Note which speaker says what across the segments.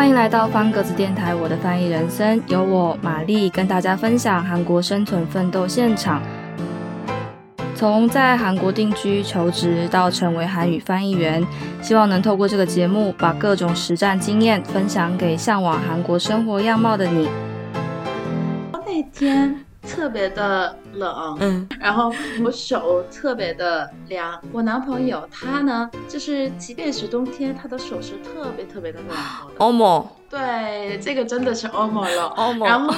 Speaker 1: 欢迎来到方格子电台，我的翻译人生，由我玛丽跟大家分享韩国生存奋斗现场。从在韩国定居求职到成为韩语翻译员，希望能透过这个节目，把各种实战经验分享给向往韩国生活样貌的你。
Speaker 2: 那天。特别的冷，嗯，然后我手特别的凉。我男朋友他呢，就是即便是冬天，他的手是特别特别的暖和的。
Speaker 1: 欧盟，
Speaker 2: 对，这个真的是欧盟了。欧盟。然后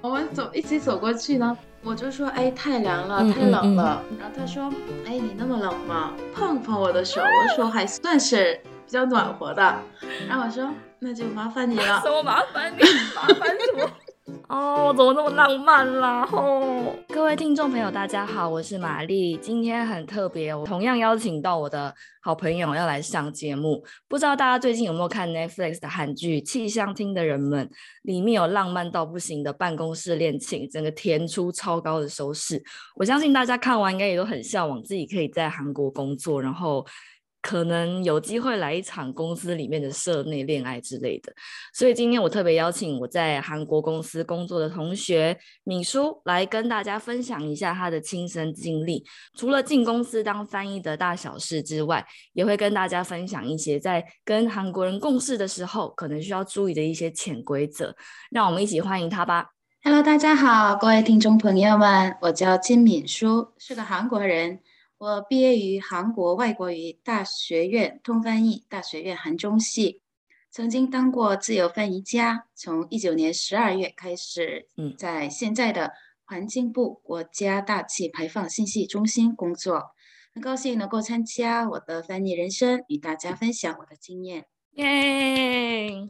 Speaker 2: 我们走一起走过去呢，我就说，哎，太凉了，太冷了。然后他说，哎，你那么冷吗？碰碰我的手，我手还算是比较暖和的。然后我说，那就麻烦你了。
Speaker 1: 什么麻烦你？麻烦什么？哦，怎么那么浪漫啦？吼！各位听众朋友，大家好，我是玛丽。今天很特别，我同样邀请到我的好朋友要来上节目。不知道大家最近有没有看 Netflix 的韩剧《气象厅的人们》？里面有浪漫到不行的办公室恋情，整个填出超高的收视。我相信大家看完应该也都很向往自己可以在韩国工作，然后。可能有机会来一场公司里面的社内恋爱之类的，所以今天我特别邀请我在韩国公司工作的同学敏书来跟大家分享一下他的亲身经历。除了进公司当翻译的大小事之外，也会跟大家分享一些在跟韩国人共事的时候可能需要注意的一些潜规则。让我们一起欢迎他吧。
Speaker 2: Hello，大家好，各位听众朋友们，我叫金敏书，是个韩国人。我毕业于韩国外国语大学院通翻译大学院韩中系，曾经当过自由翻译家，从一九年十二月开始，嗯，在现在的环境部国家大气排放信息中心工作。很高兴能够参加我的翻译人生，与大家分享我的经验。
Speaker 1: 耶！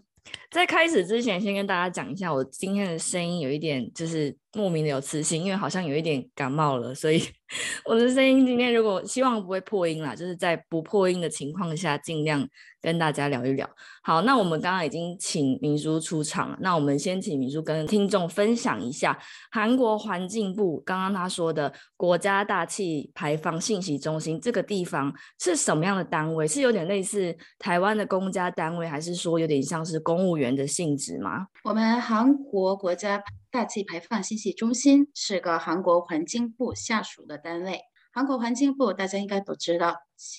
Speaker 1: 在开始之前，先跟大家讲一下，我今天的声音有一点就是莫名的有磁性，因为好像有一点感冒了，所以 我的声音今天如果希望不会破音啦，就是在不破音的情况下，尽量跟大家聊一聊。好，那我们刚刚已经请明珠出场了，那我们先请明珠跟听众分享一下韩国环境部刚刚他说的国家大气排放信息中心这个地方是什么样的单位？是有点类似台湾的公家单位，还是说有点像是公务员的性质吗？
Speaker 2: 我们韩国国家大气排放信息中心是个韩国环境部下属的单位。韩国环境部大家应该都知道，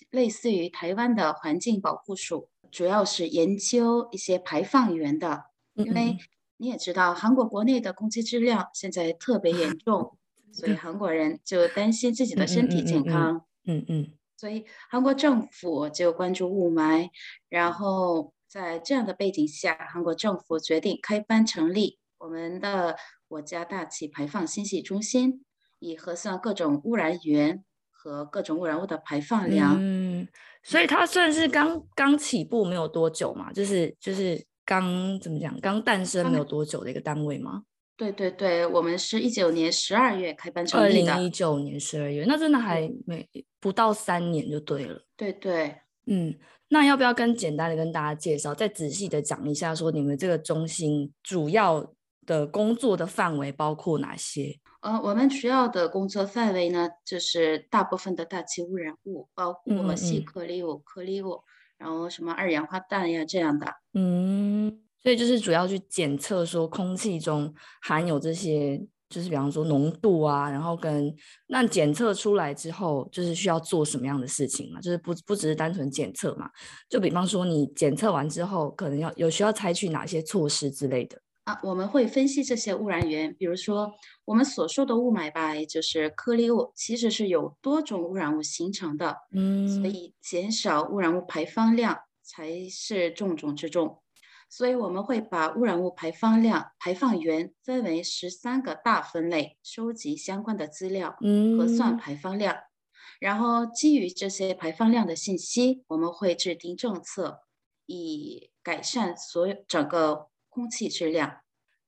Speaker 2: 类似于台湾的环境保护署，主要是研究一些排放源的。因为你也知道，韩国国内的空气质量现在特别严重，所以韩国人就担心自己的身体健康。嗯嗯。所以韩国政府就关注雾霾，然后。在这样的背景下，韩国政府决定开班成立我们的国家大气排放信息中心，以核算各种污染源和各种污染物的排放量。
Speaker 1: 嗯，所以它算是刚刚起步没有多久嘛，就是就是刚怎么讲，刚诞生没有多久的一个单位吗？
Speaker 2: 对对对，我们是一九年十二月开班成立的。
Speaker 1: 二零一九年十二月，那真的还没不到三年就对了。
Speaker 2: 对对，
Speaker 1: 嗯。那要不要跟简单的跟大家介绍，再仔细的讲一下，说你们这个中心主要的工作的范围包括哪些？
Speaker 2: 呃，我们主要的工作范围呢，就是大部分的大气污染物，包括细颗粒物、颗粒物，然后什么二氧化氮呀这样的。
Speaker 1: 嗯，所以就是主要去检测说空气中含有这些。就是比方说浓度啊，然后跟那检测出来之后，就是需要做什么样的事情嘛？就是不不只是单纯检测嘛？就比方说你检测完之后，可能要有需要采取哪些措施之类的
Speaker 2: 啊？我们会分析这些污染源，比如说我们所说的雾霾吧，就是颗粒物，其实是有多种污染物形成的，嗯，所以减少污染物排放量才是重中之重。所以我们会把污染物排放量、排放源分为十三个大分类，收集相关的资料，核算排放量，然后基于这些排放量的信息，我们会制定政策，以改善所有整个空气质量。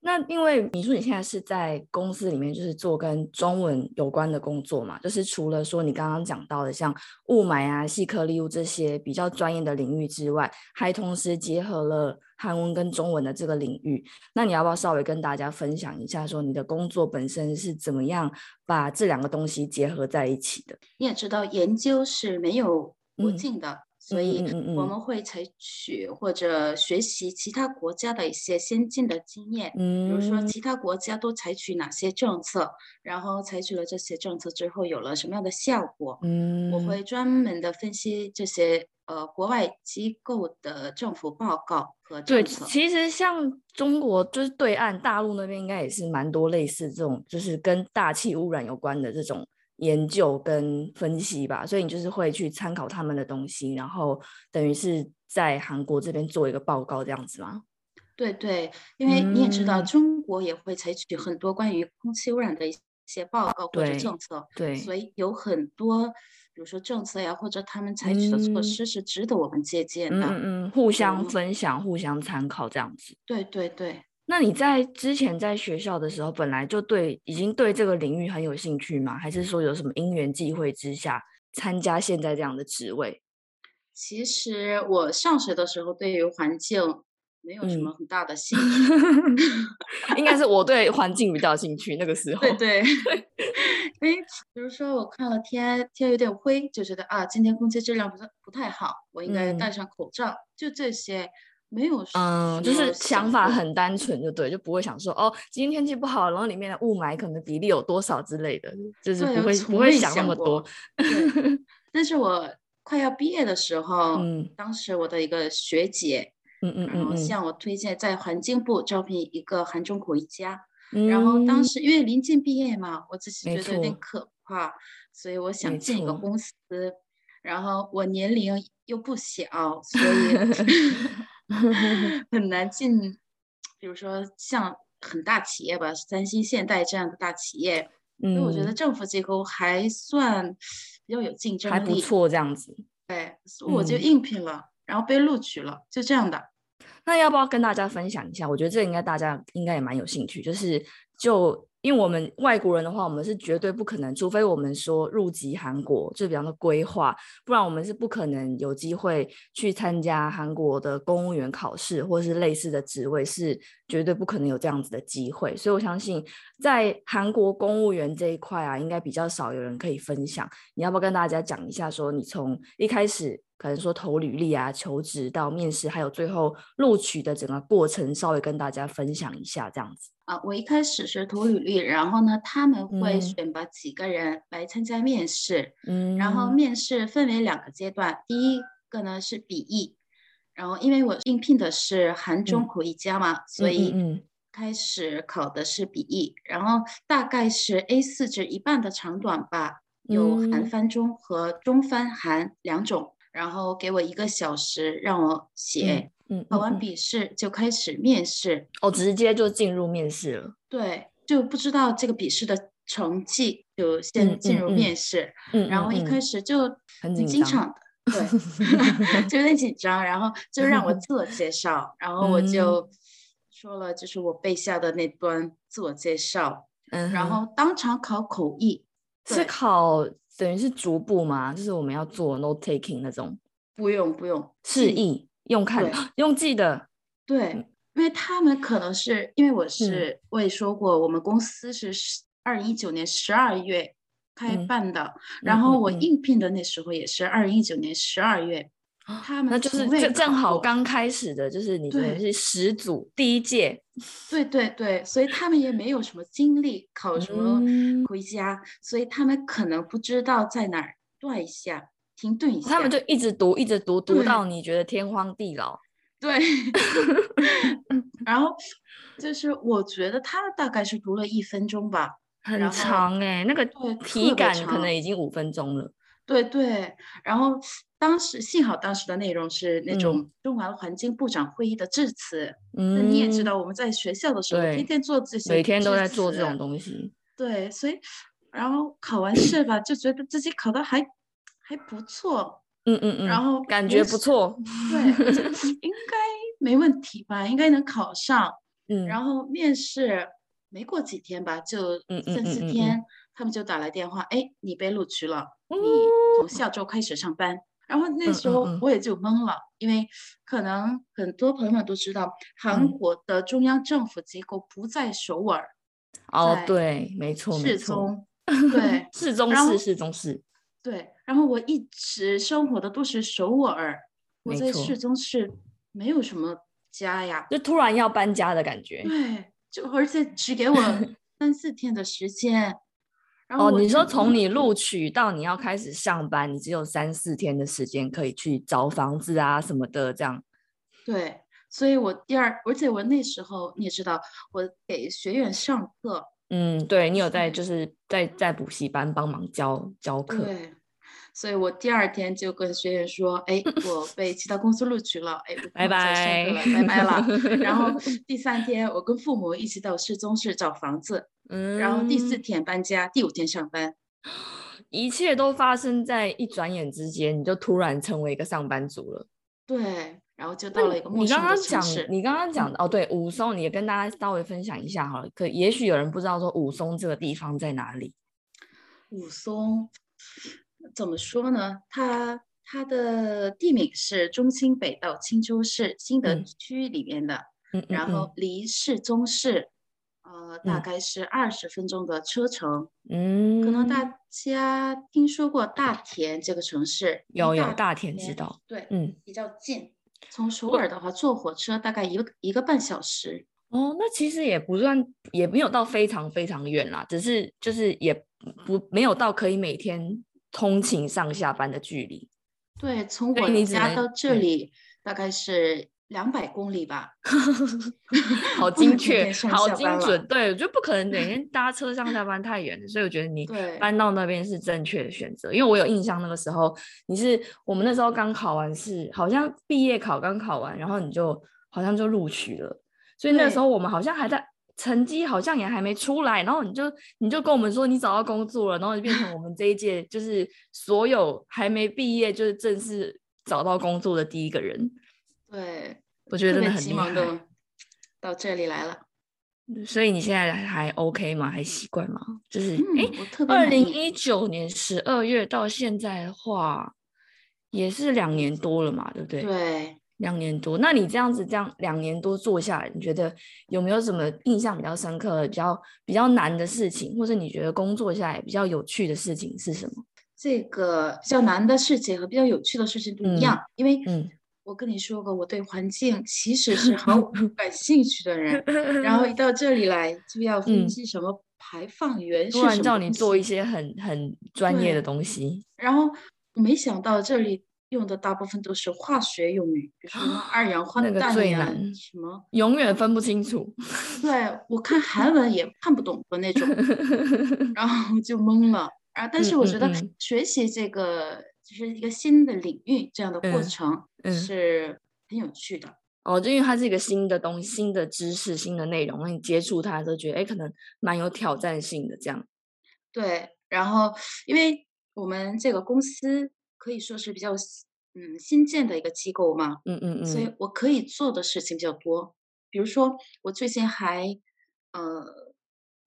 Speaker 1: 那因为你说你现在是在公司里面，就是做跟中文有关的工作嘛，就是除了说你刚刚讲到的像雾霾啊、细颗粒物这些比较专业的领域之外，还同时结合了韩文跟中文的这个领域。那你要不要稍微跟大家分享一下，说你的工作本身是怎么样把这两个东西结合在一起的？
Speaker 2: 你也知道，研究是没有途径的，所以
Speaker 1: 嗯嗯嗯
Speaker 2: 我们会采取或者学习其他国家的一些先进的经验，比如说
Speaker 1: 嗯
Speaker 2: 其他国家都采取哪些政策，然后采取了这些政策之后有了什么样的效果。
Speaker 1: 嗯，
Speaker 2: 我会专门的分析这些呃国外机构的政府报告和
Speaker 1: 对，
Speaker 2: 政策。
Speaker 1: 其实像中国就是对岸大陆那边应该也是蛮多类似这种，就是跟大气污染有关的这种研究跟分析吧，所以你就是会去参考他们的东西，然后等于是在韩国这边做一个报告这样子吗？
Speaker 2: 对对，因为你也知道，
Speaker 1: 嗯
Speaker 2: 中国也会采取很多关于空气污染的一些报告或者政策，
Speaker 1: 对，
Speaker 2: 所以有很多，比如说政策呀，或者他们采取的措
Speaker 1: 嗯
Speaker 2: 施是值得我们借鉴的。
Speaker 1: 嗯嗯嗯，互相
Speaker 2: 嗯
Speaker 1: 分享、互相参考这样子。
Speaker 2: 对对对，
Speaker 1: 那你在之前在学校的时候，本来就对已经对这个领域很有兴趣吗？还是说有什么因缘际会之下参加现在这样的职位？
Speaker 2: 其实我上学的时候对于环境没有什
Speaker 1: 嗯
Speaker 2: 么很大的兴趣。
Speaker 1: 应该是我对环境比较兴趣那个时候。
Speaker 2: 对对，因为比如说我看了天天有点灰，就觉得啊，今天空气质量不是不太好，我应该戴
Speaker 1: 嗯
Speaker 2: 上口罩。就这些，没有
Speaker 1: 嗯，就是想法很单纯，就对，就不会想说哦，今天天气不好，然后里面的雾霾可能比例有多少之类的，就是不会不会想那么多。
Speaker 2: 但是我快要毕业的时 候，
Speaker 1: 嗯
Speaker 2: 当时我的一个学姐，
Speaker 1: 嗯嗯
Speaker 2: 然后
Speaker 1: 嗯
Speaker 2: 向我推荐在环境部招聘一个韩中口一家。
Speaker 1: 嗯，
Speaker 2: 然后当
Speaker 1: 嗯
Speaker 2: 时因为临近毕业嘛，我自己觉得有点可怕，所以我想
Speaker 1: 没
Speaker 2: 进一个公司，然后我年龄又不小，所以 很难进，比如说像很大企业吧，三星、现代这样的大企业，所以我觉得
Speaker 1: 嗯，
Speaker 2: 政府机构还算比较有竞争力
Speaker 1: 还不，错这样子。
Speaker 2: 对，所以我就
Speaker 1: 嗯
Speaker 2: 应聘了，然后被录取了，就这样的。
Speaker 1: 那要不要跟大家分享一下？我觉得这应该大家应该也蛮有兴趣，就是就因为我们外国人的话，我们是绝对不可能，除非我们说入籍韩国，就比方说规划，不然我们是不可能有机会去参加韩国的公务员考试或是类似的职位，是绝对不可能有这样子的机会。所以我相信，在韩国公务员这一块啊，应该比较少有人可以分享。你要不要跟大家讲一下，说你从一开始可能说投履历啊、求职到面试，还有最后录取的整个过程，稍微跟大家分享一下，这样子。
Speaker 2: 啊，我一开始是投履历，然后呢，他们会
Speaker 1: 嗯。
Speaker 2: 选拔几个人来参加面试，
Speaker 1: 嗯，
Speaker 2: 然后面试分为两个阶段，第一个呢是笔译，然后因为我应聘的是韩中
Speaker 1: 嗯。
Speaker 2: 口译家嘛，所
Speaker 1: 嗯
Speaker 2: 以
Speaker 1: 嗯。
Speaker 2: 开始考的是笔译，然后大概是 A 四纸一半的长短吧，有韩
Speaker 1: 嗯。
Speaker 2: 翻中和中翻韩两种，然后给我一个小时让我写，
Speaker 1: 嗯，
Speaker 2: 考完
Speaker 1: 嗯。嗯
Speaker 2: 笔试就开始面试，
Speaker 1: 哦，直接就进入面试了。
Speaker 2: 对，就不知道这个笔试的成绩，就
Speaker 1: 嗯
Speaker 2: 先进入
Speaker 1: 嗯嗯
Speaker 2: 面试，
Speaker 1: 嗯，
Speaker 2: 然后一开
Speaker 1: 始
Speaker 2: 始就
Speaker 1: 很
Speaker 2: 很
Speaker 1: 紧张
Speaker 2: 经常的，对，就有点紧张，然后就让我自我介绍，然后我
Speaker 1: 嗯
Speaker 2: 就说了，就是我背下的那段自我介绍，
Speaker 1: 嗯
Speaker 2: 然后当场考口译，
Speaker 1: 是考等于是逐步吗？就是我们要做 note taking 那种？
Speaker 2: 不用不用
Speaker 1: 示意，用看
Speaker 2: 的
Speaker 1: 用记的。
Speaker 2: 对，因为他们可能是因为我
Speaker 1: 嗯
Speaker 2: 是、我也说过，我们公司是二零一九年十二月开
Speaker 1: 嗯
Speaker 2: 办的，
Speaker 1: 嗯
Speaker 2: 然后我应聘的那时候也是二零一九年十二月，他们
Speaker 1: 那就是正正好刚开始的，就是你等于
Speaker 2: 对
Speaker 1: 是始祖第一届，
Speaker 2: 对对对，所以他们也没有什么经历考什么
Speaker 1: 嗯。
Speaker 2: 回家，所以他们可能不知道在哪儿断一下，停顿一下。
Speaker 1: 他们就一直读，一直读，读到你觉得天荒地老。
Speaker 2: 对，然后就是我觉得他大概是读了一分钟吧，
Speaker 1: 很长哎、那个
Speaker 2: 对
Speaker 1: 体感可能已经五分钟了。
Speaker 2: 对对，然后当时幸好当时的内容是那
Speaker 1: 嗯
Speaker 2: 种中华环境部长会议的致辞，那
Speaker 1: 嗯，
Speaker 2: 你也知道我们在学校的时候
Speaker 1: 对
Speaker 2: 天天做这些，
Speaker 1: 每天都在做这种东西。
Speaker 2: 对，所以然后考完试吧，就觉得自己考的还还不错，
Speaker 1: 嗯嗯嗯，
Speaker 2: 然后
Speaker 1: 感觉不错。
Speaker 2: 对，应 该没问题吧，应该能考上。
Speaker 1: 嗯，
Speaker 2: 然后面试没过几天吧，就三四
Speaker 1: 嗯嗯嗯
Speaker 2: 天，他们就打来电话，哎，你被录取了，你从下周开始上班。然后那
Speaker 1: 嗯
Speaker 2: 时候我也就懵了，因为可能很多朋友们都知道，韩
Speaker 1: 嗯
Speaker 2: 国的中央政府机构不在首尔，
Speaker 1: 哦，对，没错，没
Speaker 2: 世，宗，对
Speaker 1: 市中市，市中市。
Speaker 2: 对，然后我一直生活的都是首尔，我在市中是没有什么家呀。
Speaker 1: 就突然要搬家的感觉。
Speaker 2: 对，就而且只给我 三四天的时间。然后
Speaker 1: 哦，你说从你录取到你要开始上班，你只有三四天的时间可以去找房子啊什么的，这样。
Speaker 2: 对，所以我第二，而且我那时候你也知道，我给学院上课，
Speaker 1: 嗯，对你有在就是在在补习班帮忙教教课。
Speaker 2: 对，所以我第二天就跟学员说，哎，我被其他公司录取了，哎，不
Speaker 1: 拜拜
Speaker 2: 拜拜了。然后第三天，我跟父母一起到市中市找房子，
Speaker 1: 嗯，
Speaker 2: 然后第四天搬家，第五天上班。
Speaker 1: 一切都发生在一转眼之间，你就突然成为一个上班族了。
Speaker 2: 对，然后就到了一个陌生的
Speaker 1: 刚刚讲
Speaker 2: 城市，。
Speaker 1: 你刚刚讲的哦，对，武松，你也跟大家稍微分享一下好了。可也许有人不知道说武松这个地方在哪里。
Speaker 2: 武松怎么说呢？它它的地名是中清北道青州市新德
Speaker 1: 嗯
Speaker 2: 区里面的，
Speaker 1: 嗯嗯
Speaker 2: 然后离市中市呃大
Speaker 1: 嗯
Speaker 2: 概是二十分钟的车程。
Speaker 1: 嗯，
Speaker 2: 可能大家听说过大田这个城市，
Speaker 1: 有有
Speaker 2: 大
Speaker 1: 大田知道，
Speaker 2: 对，
Speaker 1: 嗯，
Speaker 2: 比较近。从首尔的话，坐火车大概一个一个半小时。
Speaker 1: 哦，那其实也不算，也没有到非常非常远啦，只是就是也不没有到可以每天通勤上下班的距离。
Speaker 2: 对，从我家到这
Speaker 1: 嗯
Speaker 2: 里大概是两百公里吧。
Speaker 1: 好精确，好精准。对，我觉得不可能每 天搭车上下班太远了，所以我觉得你搬到那边是正确的选择。因为我有印象，那个时候你是我们那时候刚考完试，好像毕业考刚考完，然后你就好像就录取了，所以那时候我们好像还在。成绩好像也还没出来，然后你就你就跟我们说你找到工作了，然后就变成我们这一届就是所有还没毕业就是正式找到工作的第一个人，
Speaker 2: 对，
Speaker 1: 我觉得真的很厉害。
Speaker 2: 急忙的到这里来了。
Speaker 1: 所以你现在还 OK 吗？还习惯吗？就是
Speaker 2: 嗯
Speaker 1: 诶，
Speaker 2: 我特别
Speaker 1: 二零一九年十二月到现在的话，也是两年多了嘛，对不对？
Speaker 2: 对，
Speaker 1: 两年多。那你这样子这样两年多做下来，你觉得有没有什么印象比较深刻、比较比较难的事情，或者你觉得工作下来比较有趣的事情是什么？
Speaker 2: 这个比较难的事情和比较有趣的事情不一样，因为
Speaker 1: 嗯
Speaker 2: 我跟你说过，我对环境其实是毫无 感兴趣的人，然后一到这里来就要分
Speaker 1: 嗯
Speaker 2: 析什么排放源是
Speaker 1: 突然叫你做一些很很专业的东西，
Speaker 2: 然后我没想到这里用的大部分都是化学用语，比如说什么二氧化
Speaker 1: 那个
Speaker 2: 氮呀，什么，
Speaker 1: 永远分不清楚。
Speaker 2: 对我看韩文也 看不懂的那种，然后就懵了。啊，但是我觉得
Speaker 1: 嗯
Speaker 2: 学习这个就是一个新的领域，这样的过
Speaker 1: 嗯
Speaker 2: 程
Speaker 1: 嗯
Speaker 2: 是很有趣的。
Speaker 1: 哦，就因为它是一个新的东西、新的知识、新的内容，让你接触它的时候觉得，哎，可能蛮有挑战性的。这样，
Speaker 2: 对，然后因为我们这个公司可以说是比较新嗯新建的一个机构嘛，
Speaker 1: 嗯嗯嗯
Speaker 2: 所以
Speaker 1: 嗯，
Speaker 2: 我可以做的事情比较多。比如说，我最近还呃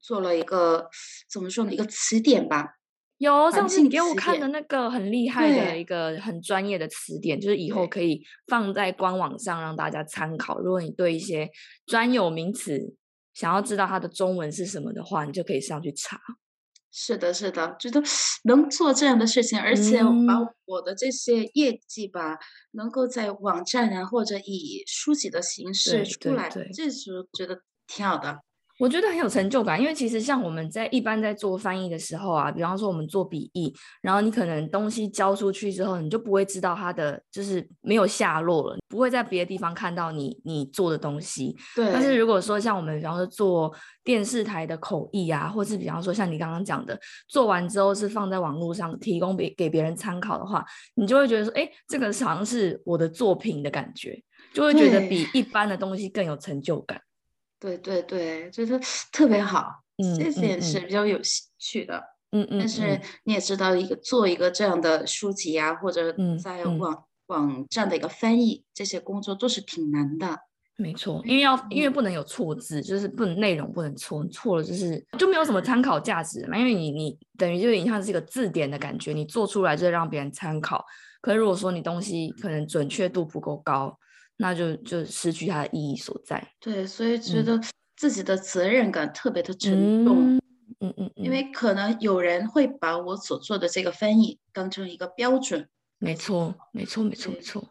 Speaker 2: 做了一个怎么说呢，一个词典吧。
Speaker 1: 有上次你给我看的那个很厉害的一个很专业的词典，就是以后可以放在官网上让大家参考。如果你对一些专有名词想要知道它的中文是什么的话，你就可以上去查。
Speaker 2: 是的，是的，觉得能做这样的事情，而且把
Speaker 1: 嗯
Speaker 2: 我的这些业绩吧，能够在网站啊或者以书籍的形式出来，这时候觉得挺好的。
Speaker 1: 我觉得很有成就感，因为其实像我们在一般在做翻译的时候啊，比方说我们做笔译，然后你可能东西交出去之后，你就不会知道它的就是没有下落了，不会在别的地方看到你你做的东西。
Speaker 2: 对，
Speaker 1: 但是如果说像我们比方说做电视台的口译啊，或是比方说像你刚刚讲的，做完之后是放在网络上提供给给别人参考的话，你就会觉得说，哎，这个好像是我的作品的感觉，就会觉得比一般的东西更有成就感。
Speaker 2: 对对对，就是特别好，
Speaker 1: 嗯
Speaker 2: 这点
Speaker 1: 嗯
Speaker 2: 是比较有兴趣的。
Speaker 1: 嗯嗯，
Speaker 2: 但是
Speaker 1: 嗯
Speaker 2: 你也知道，一个做一个这样的书籍啊，或者
Speaker 1: 嗯嗯
Speaker 2: 在网网站的一个翻译，这些工作都是挺难的。
Speaker 1: 没错，因为要因为
Speaker 2: 嗯
Speaker 1: 不能有错字，就是不能内容不能错，错了就是就没有什么参考价值嘛。因为你你等于就有点像是一个字典的感觉，你做出来就是让别人参考。可是如果说你东西可能准确度不够高，那就就失去它的意义所在。
Speaker 2: 对，所以觉
Speaker 1: 嗯
Speaker 2: 得自己的责任感特别的沉重。
Speaker 1: 嗯嗯嗯，
Speaker 2: 因为可能有人会把我所做的这个翻译当成一个标准。
Speaker 1: 没错，没错，没错，没错。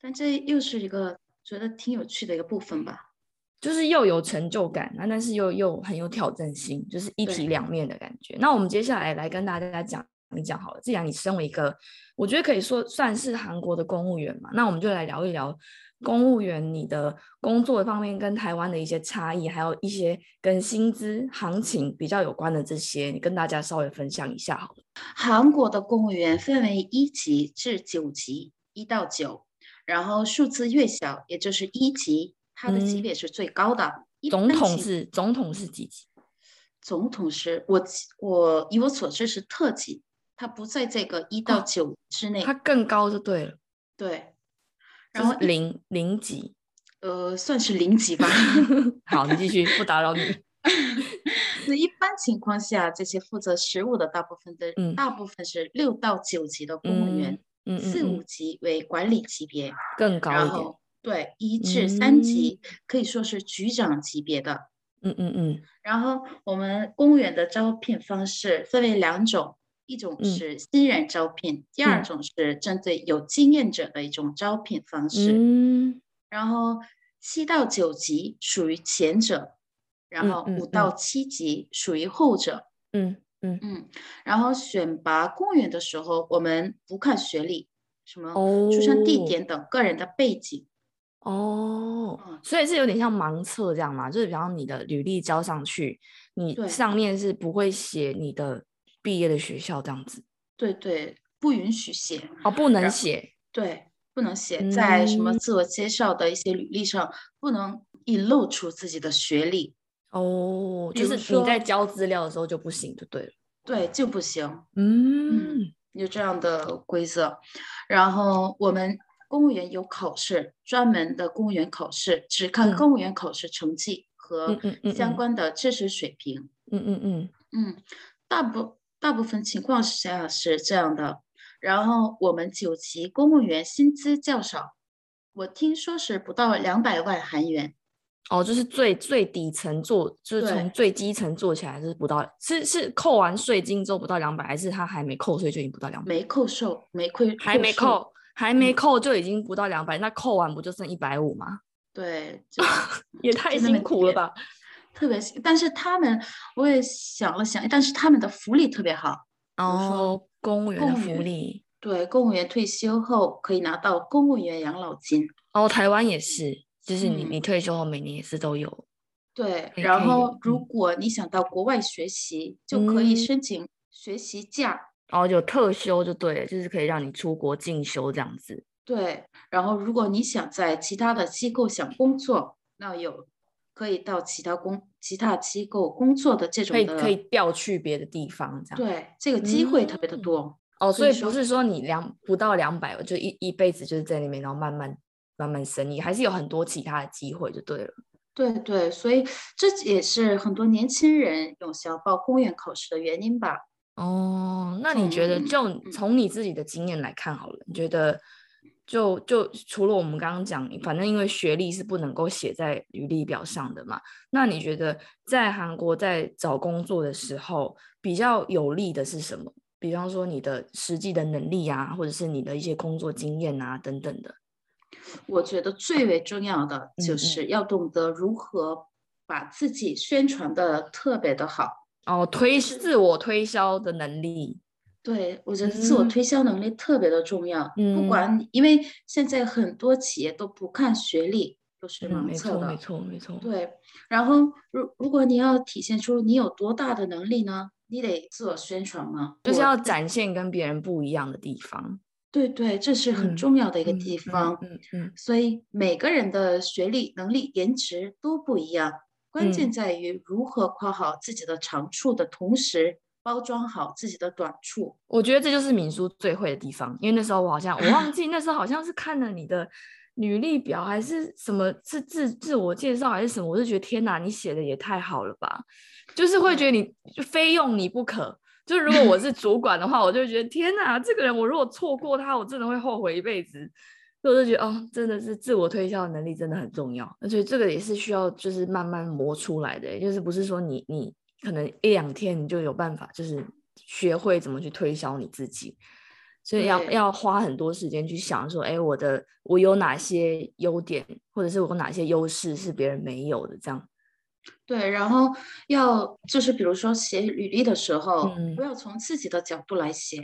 Speaker 2: 但这又是一个觉得挺有趣的一个部分吧，
Speaker 1: 就是又有成就感啊，但是又又很有挑战性，就是一体两面的感觉。那我们接下来来跟大家讲一讲好了。既然你身为一个，我觉得可以说算是韩国的公务员嘛，那我们就来聊一聊。公务员，你的工作方面跟台湾的一些差异，还有一些跟薪资行情比较有关的这些，你跟大家稍微分享一下好了。
Speaker 2: 韩国的公务员分为一级至九级，一到九，然后数字越小，也就是一级，它的级别是最高的。
Speaker 1: 总统是总统是几级？
Speaker 2: 总统是我我以我所知是特级，它不在这个一到九之内，
Speaker 1: 它更高就对了。
Speaker 2: 对。
Speaker 1: 然后零零级，
Speaker 2: 呃，算是零级吧。
Speaker 1: 好，你继续，不打扰你。
Speaker 2: 那一般情况下，这些负责实务的大部分的，大部分是六到九级的公务员，四五级为管理级别，
Speaker 1: 更高一点。
Speaker 2: 对，一至三级可以说是局长级别的。
Speaker 1: 嗯嗯嗯。
Speaker 2: 然后我们公务员的招聘方式分为两种。一种是新人招聘，第二种是针对有经验者的一种招聘方式。
Speaker 1: 嗯，
Speaker 2: 然后七到九级属于前者，然后五到七级属于后者。
Speaker 1: 嗯嗯
Speaker 2: 嗯。然后选拔公务员的时候，我们不看学历，什么出生地点等个人的背景。
Speaker 1: 哦，所以是有点像盲测这样嘛？就是比方你的履历交上去，你上面是不会写你的。毕业的学校这样子，
Speaker 2: 对对，不允许写。
Speaker 1: 哦，不能写，
Speaker 2: 对，不能写在什么自我介绍的一些履历上，不能隐露出自己的学历。
Speaker 1: 哦，就是你在交资料的时候就不行，就对了，
Speaker 2: 对，就不行，
Speaker 1: 嗯，
Speaker 2: 有这样的规则。然后我们公务员有考试，专门的公务员考试，只看公务员考试成绩和相关的知识水平，
Speaker 1: 嗯嗯
Speaker 2: 嗯。嗯，大部。大部分情况下是这样的，然后我们九级公务员薪资较少，我听说是不到两百万韩元。
Speaker 1: 哦，就是最最底层做，就是从最基层做起来是不到，是是扣完税金之后不到两百，还是他还没扣税就已经不到两百？
Speaker 2: 没扣税，没扣，
Speaker 1: 还没扣，还没扣就已经不到两百，那扣完不就剩一百五吗？
Speaker 2: 对，
Speaker 1: 也太辛苦了吧。
Speaker 2: 特别，但是他们我也想了想，但是他们的福利特别好。
Speaker 1: 哦，公务员的福利，
Speaker 2: 对，公务员退休后可以拿到公务员养老金。
Speaker 1: 哦，台湾也是，就是你你退休后每年也是都有。
Speaker 2: 对，然后如果你想到国外学习，就可以申请学习假。
Speaker 1: 哦，有特休就对了，就是可以让你出国进修这样子。
Speaker 2: 对，然后如果你想在其他的机构想工作，那有。可以到其他工、其他机构工作的这种，
Speaker 1: 可以可以调去别的地方，这样
Speaker 2: 对这个机会特别的多
Speaker 1: 哦。所以不是说你两不到两百，就一一辈子就是在那边，然后慢慢慢慢升，你还是有很多其他的机会就对了。
Speaker 2: 对对，所以这也是很多年轻人有想报公务员考试的原因吧。
Speaker 1: 哦，那你觉得就从你自己的经验来看好了，你觉得？就就除了我们刚刚讲，反正因为学历是不能够写在履历表上的嘛。那你觉得在韩国在找工作的时候比较有利的是什么？比方说你的实际的能力啊，或者是你的一些工作经验啊等等的。
Speaker 2: 我觉得最为重要的就是要懂得如何把自己宣传的特别的好
Speaker 1: 哦，推自我推销的能力。
Speaker 2: 对，我觉得自我推销能力特别的重要。不管，因为现在很多企业都不看学历，都是盲测
Speaker 1: 的。没错，没错，没错。
Speaker 2: 对，然后如如果你要体现出你有多大的能力呢？你得自我宣传嘛，
Speaker 1: 就是要展现跟别人不一样的地方。
Speaker 2: 对对，这是很重要的一个地方。
Speaker 1: 嗯嗯。
Speaker 2: 所以每个人的学历、能力、颜值都不一样，关键在于如何夸好自己的长处的同时。包装好自己的短处，
Speaker 1: 我觉得这就是敏叔最会的地方。因为那时候我好像我忘记 那时候好像是看了你的履历表还是什么是自自我介绍还是什么，我就觉得天哪，你写的也太好了吧！就是会觉得你非用你不可。就如果我是 主管的话，我就觉得天哪，这个人我如果错过他，我真的会后悔一辈子。所以我就觉得哦，真的是自我推销能力真的很重要，而且这个也是需要就是慢慢磨出来的，就是不是说你你。可能一两天你就有办法，就是学会怎么去推销你自己。所以要要花很多时间去想说，哎，我的我有哪些优点，或者是我有哪些优势是别人没有的，这样。
Speaker 2: 对，然后要就是比如说写履历的时候，
Speaker 1: 嗯
Speaker 2: 不要从自己的角度来写，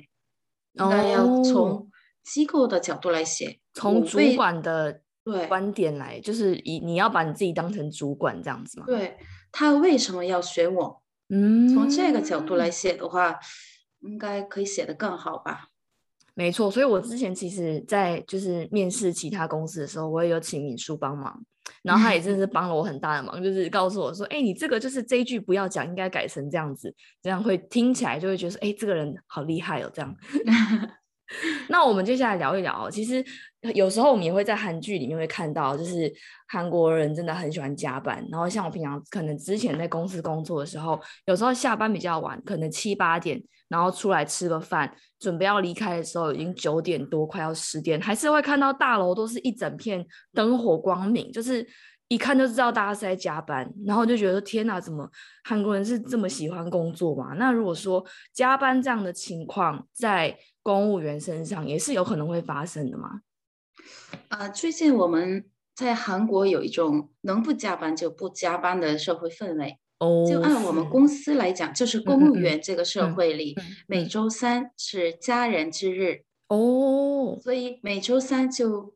Speaker 2: 应该要
Speaker 1: 哦
Speaker 2: 从机构的角度来写。
Speaker 1: 从主管的
Speaker 2: 对
Speaker 1: 观点来，就是以你要把你自己当成主管这样子嘛？
Speaker 2: 对他为什么要选我？
Speaker 1: 嗯，
Speaker 2: 从这个角度来写的话，应该可以写得更好吧？
Speaker 1: 没错，所以我之前其实，在就是面试其他公司的时候，我也有请敏叔帮忙，然后他也真的是帮了我很大的忙，就是告诉我说，哎，你这个就是这一句不要讲，应该改成这样子，这样会听起来就会觉得说，哎，这个人好厉害哦，这样。那我们接下来聊一聊，其实有时候我们也会在韩剧里面会看到，就是韩国人真的很喜欢加班。然后像我平常可能之前在公司工作的时候，有时候下班比较晚，可能七八点，然后出来吃个饭，准备要离开的时候已经九点多，快要十点，还是会看到大楼都是一整片灯火光明，就是一看就知道大家是在加班。然后就觉得天哪，怎么韩国人是这么喜欢工作嘛？那如果说加班这样的情况在公务员身上也是有可能会发生的嘛？
Speaker 2: 啊，最近我们在韩国有一种能不加班就不加班的社会氛围。
Speaker 1: 哦，
Speaker 2: 就按我们公司来讲，就是公务员这个社
Speaker 1: 嗯
Speaker 2: 会里，
Speaker 1: 嗯
Speaker 2: 每
Speaker 1: 嗯
Speaker 2: 周三是家人之日，
Speaker 1: 哦，
Speaker 2: 所以每周三就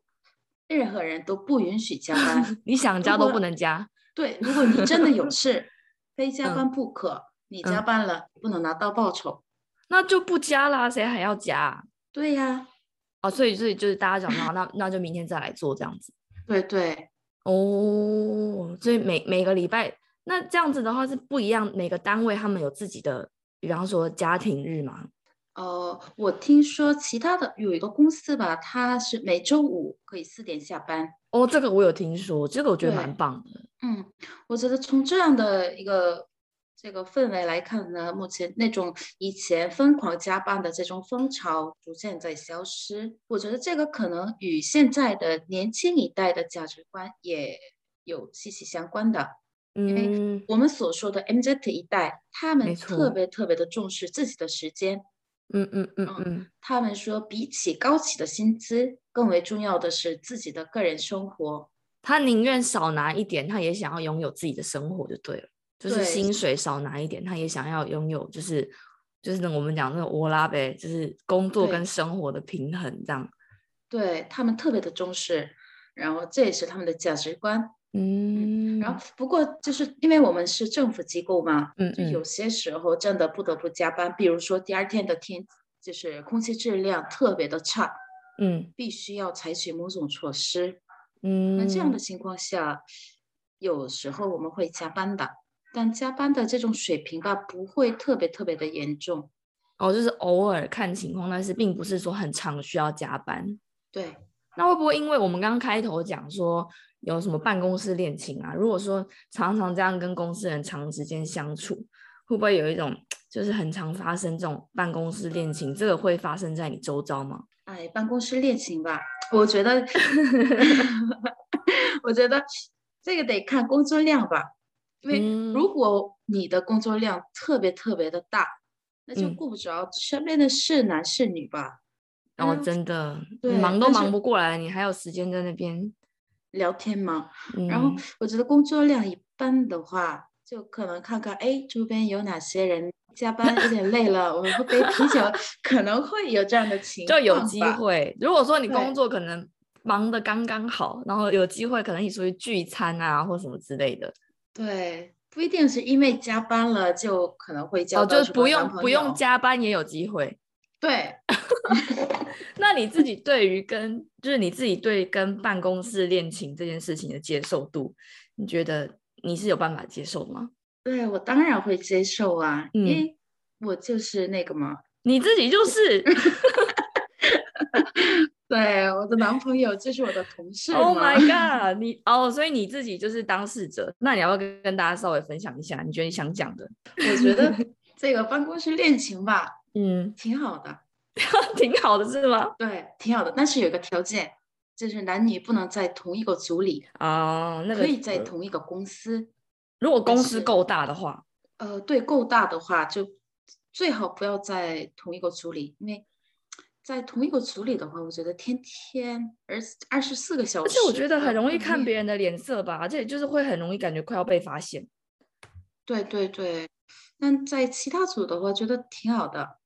Speaker 2: 任何人都不允许加班。
Speaker 1: 你想加都不能加，
Speaker 2: 对，如果你真的有 事，非加
Speaker 1: 嗯
Speaker 2: 班不可，你加
Speaker 1: 嗯
Speaker 2: 班了不能拿到报酬。
Speaker 1: 那就不加啦，谁还要加啊？
Speaker 2: 对呀，
Speaker 1: 哦，所以所以就是大家讲到那那就明天再来做这样子。
Speaker 2: 对对，
Speaker 1: 哦，所以每每个礼拜那这样子的话是不一样，每个单位他们有自己的，比方说家庭日嘛。
Speaker 2: 呃，我听说其他的有一个公司吧，它是每周五可以四点下班。
Speaker 1: 哦，这个我有听说，这个我觉得蛮棒的。
Speaker 2: 嗯，我觉得从这样的一个这个氛围来看呢，目前那种以前疯狂加班的这种风潮逐渐在消失。我觉得这个可能与现在的年轻一代的价值观也有息息相关的。
Speaker 1: 因为，
Speaker 2: 我们所说的 MZ 一代，他们特别特别的重视自己的时间。
Speaker 1: 嗯嗯嗯
Speaker 2: 嗯
Speaker 1: 嗯，
Speaker 2: 他们说，比起高起的薪资，更为重要的是自己的个人生活。
Speaker 1: 他宁愿少拿一点，他也想要拥有自己的生活就对了，就是薪水少拿一点，他也想要拥有，就是就是那我们讲那个窝拉呗，就是工作跟生活的平衡这样。
Speaker 2: 对他们特别的重视，然后这也是他们的价值观。
Speaker 1: 嗯，
Speaker 2: 然后不过就是因为我们是政府机构嘛，就有些时候真的不得不加班，比如说第二天的天就是空气质量特别的差，
Speaker 1: 嗯
Speaker 2: 必须要采取某种措施。
Speaker 1: 嗯，
Speaker 2: 那这样的情况下，有时候我们会加班的，但加班的这种水平吧，不会特别特别的严重。
Speaker 1: 哦，就是偶尔看情况，但是并不是说很常需要加班。
Speaker 2: 对，
Speaker 1: 那会不会因为我们刚刚开头讲说有什么办公室恋情啊？如果说常常这样跟公司人长时间相处，会不会有一种就是很常发生这种办公室恋情？这个会发生在你周遭吗？
Speaker 2: 哎，办公室恋情吧，我觉得，我觉得这个得看工作量吧，因为
Speaker 1: 嗯
Speaker 2: 如果你的工作量特别特别的大，那就
Speaker 1: 嗯
Speaker 2: 顾不着身边的是男是女吧。
Speaker 1: 然后
Speaker 2: 嗯
Speaker 1: 真的
Speaker 2: 对
Speaker 1: 忙都忙不过来，你还有时间在那边？
Speaker 2: 聊天吗，
Speaker 1: 嗯，
Speaker 2: 然后我觉得工作量一般的话，就可能看看，哎，周边有哪些人加班有点累了，我们喝杯啤酒，可能会有这样的情况
Speaker 1: 就有机。会。如果说你工作可能忙的刚刚好，然后有机会可能一起出去聚餐啊，或什么之类的，
Speaker 2: 对，不一定是因为加班了就可能会交
Speaker 1: 哦，就不用不用。加班也有机会。
Speaker 2: 对，
Speaker 1: 那你自己对于跟就是你自己对跟办公室恋情这件事情的接受度，你觉得你是有办法接受吗？
Speaker 2: 对我当然会接受啊，
Speaker 1: 嗯
Speaker 2: 因为我就是那个嘛，
Speaker 1: 你自己就是
Speaker 2: 对，我的男朋友就是我的同事
Speaker 1: ，Oh。my god！你哦，所以你自己就是当事者，那你要不要跟跟大家稍微分享一下，你觉得你想讲的？
Speaker 2: 我觉得这个办公室恋情吧，
Speaker 1: 嗯，
Speaker 2: 挺好的，
Speaker 1: 挺好的是吗？
Speaker 2: 对，挺好的。但是有一个条件，就是男女不能在同一个组里，
Speaker 1: 哦，那个
Speaker 2: 可以在
Speaker 1: 呃
Speaker 2: 同一个公司。
Speaker 1: 如果公司够大的话，
Speaker 2: 呃，对，够大的话就最好不要在同一个组里，因为在同一个组里的话，我觉得天天而二十四个小时，
Speaker 1: 而且我觉得很容易看
Speaker 2: 别。
Speaker 1: 人的脸色吧，而且就是会很容易感觉快要被发现。
Speaker 2: 对对对，但在其他组的话，觉得挺好的，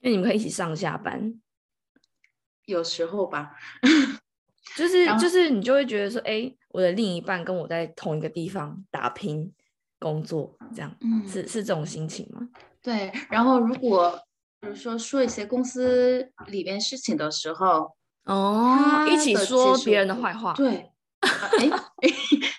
Speaker 1: 因为你们可以一起上下班，
Speaker 2: 有时候吧。
Speaker 1: 就是就是你就会觉得说，哎，我的另一半跟我在同一个地方打拼工作，这样
Speaker 2: 嗯，
Speaker 1: 是是这种心情吗？
Speaker 2: 对。然后如果比如说说一些公司里边事情的时候，
Speaker 1: 哦，一起说别人的
Speaker 2: 度
Speaker 1: 坏话，
Speaker 2: 对，啊哎哎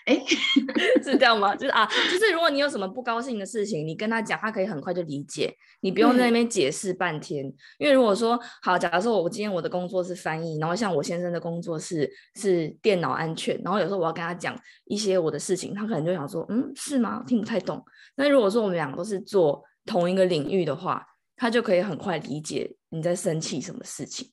Speaker 2: 哎，
Speaker 1: 是这样吗？就是啊，就是如果你有什么不高兴的事情，你跟他讲，他可以很快就理解，你不用在那
Speaker 2: 对
Speaker 1: 边解释半天。因为如果说好，假如说我今天我的工作是翻译，然后像我先生的工作是是电脑安全，然后有时候我要跟他讲一些我的事情，他可能就想说，嗯，是吗？听不太懂。那如果说我们两个都是做同一个领域的话，他就可以很快理解你在生气什么事情。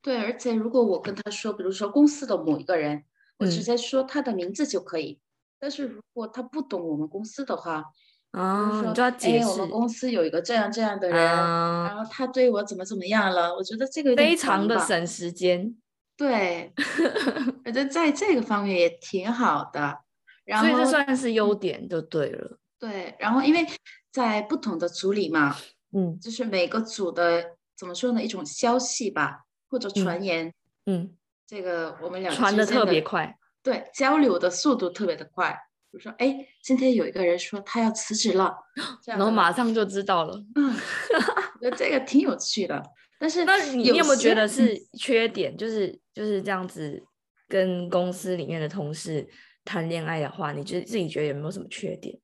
Speaker 2: 对，而且如果我跟他说，比如说公司的某一个人，我直
Speaker 1: 嗯
Speaker 2: 接说他的名字就可以。但是如果他不懂我们公司的话，
Speaker 1: 啊，
Speaker 2: 说，
Speaker 1: 你就要解
Speaker 2: 哎，我们公司有一个这样这样的人，然
Speaker 1: 啊，
Speaker 2: 后他对我怎么怎么样了，我觉得这个
Speaker 1: 非常。的省时间。
Speaker 2: 对，我觉得在这个方面也挺好的。然
Speaker 1: 所以这算是优
Speaker 2: 嗯
Speaker 1: 点就对了。
Speaker 2: 对，然后因为在不同的组里嘛，
Speaker 1: 嗯
Speaker 2: 就是每个组的怎么说呢，一种消息吧，或者传言，
Speaker 1: 嗯，
Speaker 2: 这个我们两个
Speaker 1: 传的特别快。
Speaker 2: 对，交流的速度特别的快。比如说，哎，今天有一个人说他要辞职了，这样
Speaker 1: 然后马上就知道了。
Speaker 2: 嗯，我觉得这个挺有趣的。但是
Speaker 1: 那你你有没有觉得是缺点？就是就是这样子跟公司里面的同事谈恋爱的话，你觉得自己觉得有没有什么缺点？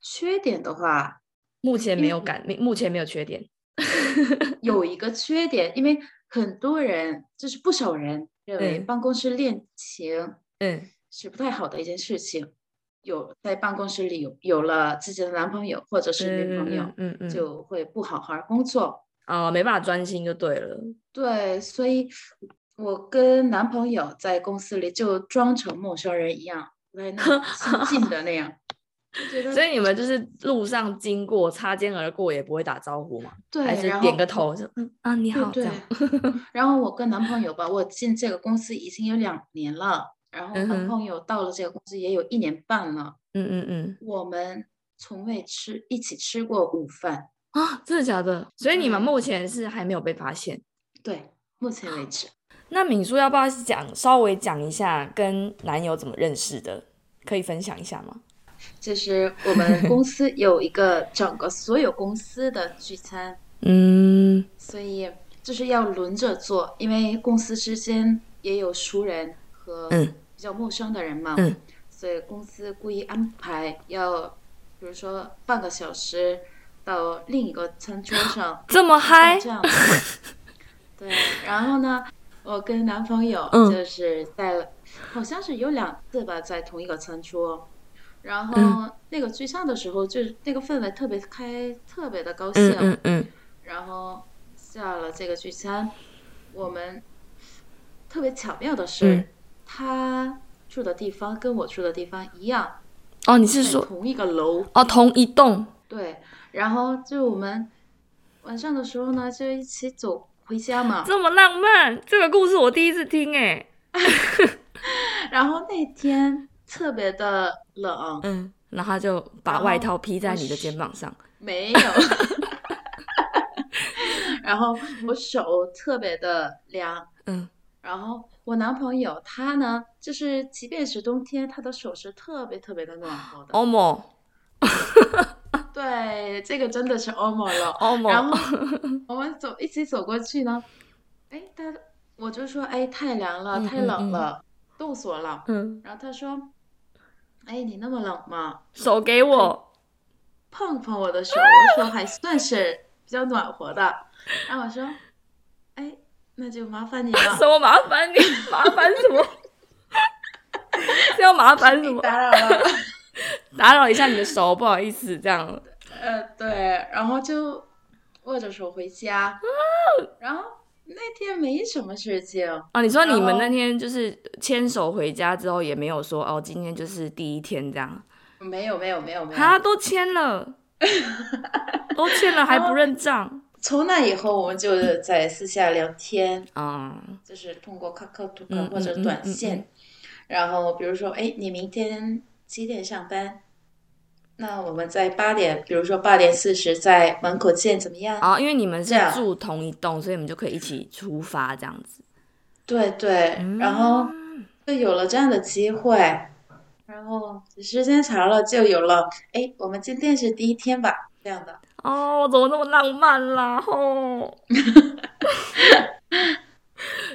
Speaker 2: 缺点的话，
Speaker 1: 目前没有感，没目前没有缺点。
Speaker 2: 有一个缺点，因为很多人就是不少人认为
Speaker 1: 嗯
Speaker 2: 办公室恋情
Speaker 1: 嗯
Speaker 2: 是不太好的一件事情。有在办公室里有有了自己的男朋友或者是女朋友，
Speaker 1: 嗯嗯嗯，
Speaker 2: 就会不好好工作。
Speaker 1: 哦没办法专心就对了。
Speaker 2: 对，所以我跟男朋友在公司里就装成陌生人一样，不太那么亲近的那样。
Speaker 1: 所以你们就是路上经过擦肩而过也不会打招呼嘛？
Speaker 2: 对，
Speaker 1: 还是点个头就嗯啊你好这样。
Speaker 2: 对 然后我跟男朋友吧，我进这个公司已经有两年了，然后男朋友到了这个公司也有一年半了，
Speaker 1: 嗯嗯嗯
Speaker 2: 我们从未吃一起吃过午饭。
Speaker 1: 啊，真的假的？所以你们目前是还没有被发现。
Speaker 2: 对，目前为止，
Speaker 1: 那敏叔要不要讲稍微讲一下跟男友怎么认识的？可以分享一下吗？
Speaker 2: 就是我们 公司有一个整个所有公司的聚餐，
Speaker 1: 嗯
Speaker 2: 所以就是要轮着做，因为公司之间也有熟人和
Speaker 1: 嗯
Speaker 2: 比较陌生的人嘛，
Speaker 1: 嗯
Speaker 2: 所以公司故意安排要，比如说半个小时到另一个餐桌上，
Speaker 1: 这么嗨
Speaker 2: 这样子。对，然后呢，我跟男朋友
Speaker 1: 嗯
Speaker 2: 就是在了，好像是有两次吧，在同一个餐桌。然
Speaker 1: 嗯
Speaker 2: 后那个聚餐的时候，就是那个氛围特别开，特别的高兴。
Speaker 1: 嗯嗯嗯
Speaker 2: 然后下了这个聚餐，我们特别巧妙的是，
Speaker 1: 嗯
Speaker 2: 他住的地方跟我住的地方一样，
Speaker 1: 哦，你是说
Speaker 2: 同一个楼。
Speaker 1: 哦同一栋
Speaker 2: 对，然后就我们晚上的时候呢，就一起走回家嘛。
Speaker 1: 这么浪漫？这个故事我第一次听哎。
Speaker 2: 然后那天特别的冷，
Speaker 1: 嗯，然后他就把外套披在你的肩膀上。
Speaker 2: 没有。然后我手特别的凉，
Speaker 1: 嗯
Speaker 2: 然后我男朋友他呢，就是即便是冬天，他的手是特别特别的暖和的。
Speaker 1: 欧某
Speaker 2: 对，这个真的是欧莫了。
Speaker 1: 欧某，
Speaker 2: 然后我们走一起走过去呢，哎，他我就说，哎，太凉了，太
Speaker 1: 嗯嗯嗯
Speaker 2: 冷了，冻死我了。
Speaker 1: 嗯，
Speaker 2: 然后他说，哎，你那么冷吗？
Speaker 1: 手给我。
Speaker 2: 碰碰我的手，我说还算是比较暖和的。然后我说，哎，那就麻烦你了
Speaker 1: 什，么麻烦你？麻烦什么？是要麻烦什么？
Speaker 2: 打扰了。
Speaker 1: 打扰一下你的手，不好意思，这样。
Speaker 2: 呃，对，然后就握着手回家，然后那天没什么事情，
Speaker 1: 哦，你说你们那天就是牵手回家之后，也没有说哦，今天就是第一天这样，
Speaker 2: 没有没有没有没有，
Speaker 1: 他都签了，都签了还不认账。
Speaker 2: 从那以后，我们就在私下聊天，
Speaker 1: 啊，
Speaker 2: 就是通过 QQ 图
Speaker 1: 嗯
Speaker 2: 或者
Speaker 1: 嗯嗯嗯
Speaker 2: 短信，然后比如说，哎，你明天几点上班？那我们在八点，比如说八点四十在门口见，怎么样？
Speaker 1: 啊，因为你们是
Speaker 2: 这样
Speaker 1: 住同一栋，所以你们就可以一起出发这样子。
Speaker 2: 对对，然后
Speaker 1: 嗯
Speaker 2: 就有了这样的机会，然后时间长了就有了，哎，我们今天是第一天吧，这样的。
Speaker 1: 哦，怎么那么浪漫啦？吼，